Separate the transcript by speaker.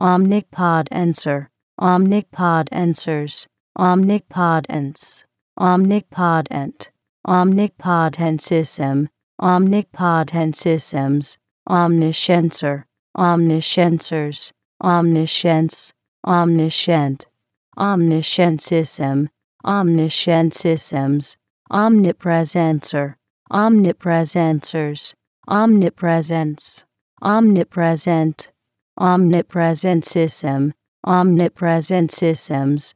Speaker 1: omnipotencer, omnipotensors, omnipotence, omnipotent, omnipotensism, omnipotensisms, omnisciencer, omnisciencers, omniscience, omniscient, omnisciencism, omnisciencisms, omnipresencer, omnipresencers, omnipresence, omnipresent, omnipresensism, omnipresensisms,